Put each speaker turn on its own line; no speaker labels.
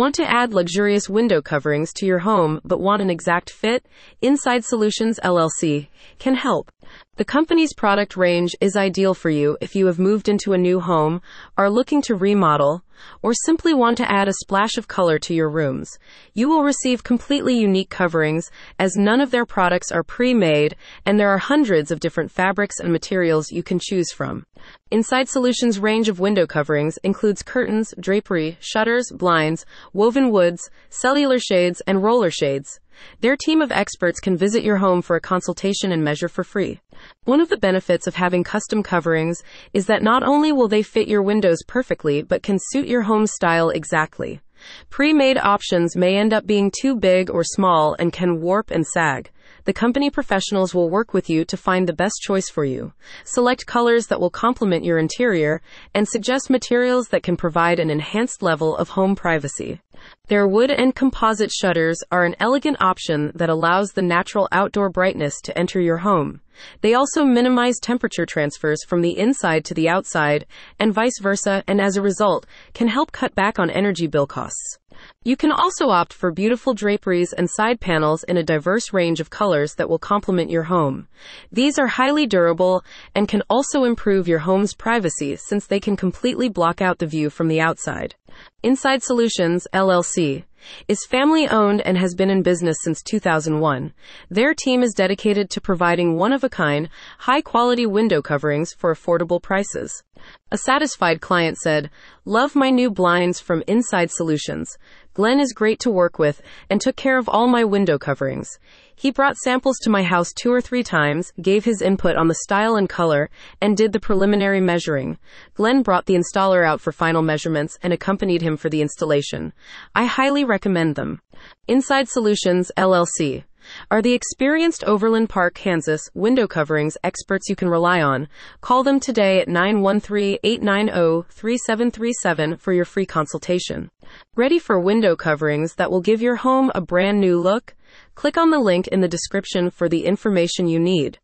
Want to add luxurious window coverings to your home but want an exact fit? Inside Solutions LLC can help. The company's product range is ideal for you if you have moved into a new home, are looking to remodel, or simply want to add a splash of color to your rooms. You will receive completely unique coverings as none of their products are pre-made and there are hundreds of different fabrics and materials you can choose from. Inside Solutions range of window coverings includes curtains, drapery, shutters, blinds, woven woods, cellular shades, and roller shades. Their team of experts can visit your home for a consultation and measure for free. One of the benefits of having custom coverings is that not only will they fit your windows perfectly, but can suit your home style exactly. Pre-made options may end up being too big or small and can warp and sag. The company professionals will work with you to find the best choice for you. Select colors that will complement your interior and suggest materials that can provide an enhanced level of home privacy. Their wood and composite shutters are an elegant option that allows the natural outdoor brightness to enter your home. They also minimize temperature transfers from the inside to the outside and vice versa, and as a result, can help cut back on energy bill costs. You can also opt for beautiful draperies and side panels in a diverse range of colors that will complement your home. These are highly durable and can also improve your home's privacy since they can completely block out the view from the outside. Inside Solutions, LLC, is family owned and has been in business since 2001. Their team is dedicated to providing one of a kind, high quality window coverings for affordable prices. A satisfied client said, Love my new blinds from Inside Solutions. Glenn is great to work with and took care of all my window coverings. He brought samples to my house two or three times, gave his input on the style and color, and did the preliminary measuring. Glenn brought the installer out for final measurements and accompanied him for the installation. I highly recommend them. Inside Solutions, LLC are the experienced Overland Park, Kansas window coverings experts you can rely on. Call them today at 913-890-3737 for your free consultation. Ready for window coverings that will give your home a brand new look? Click on the link in the description for the information you need.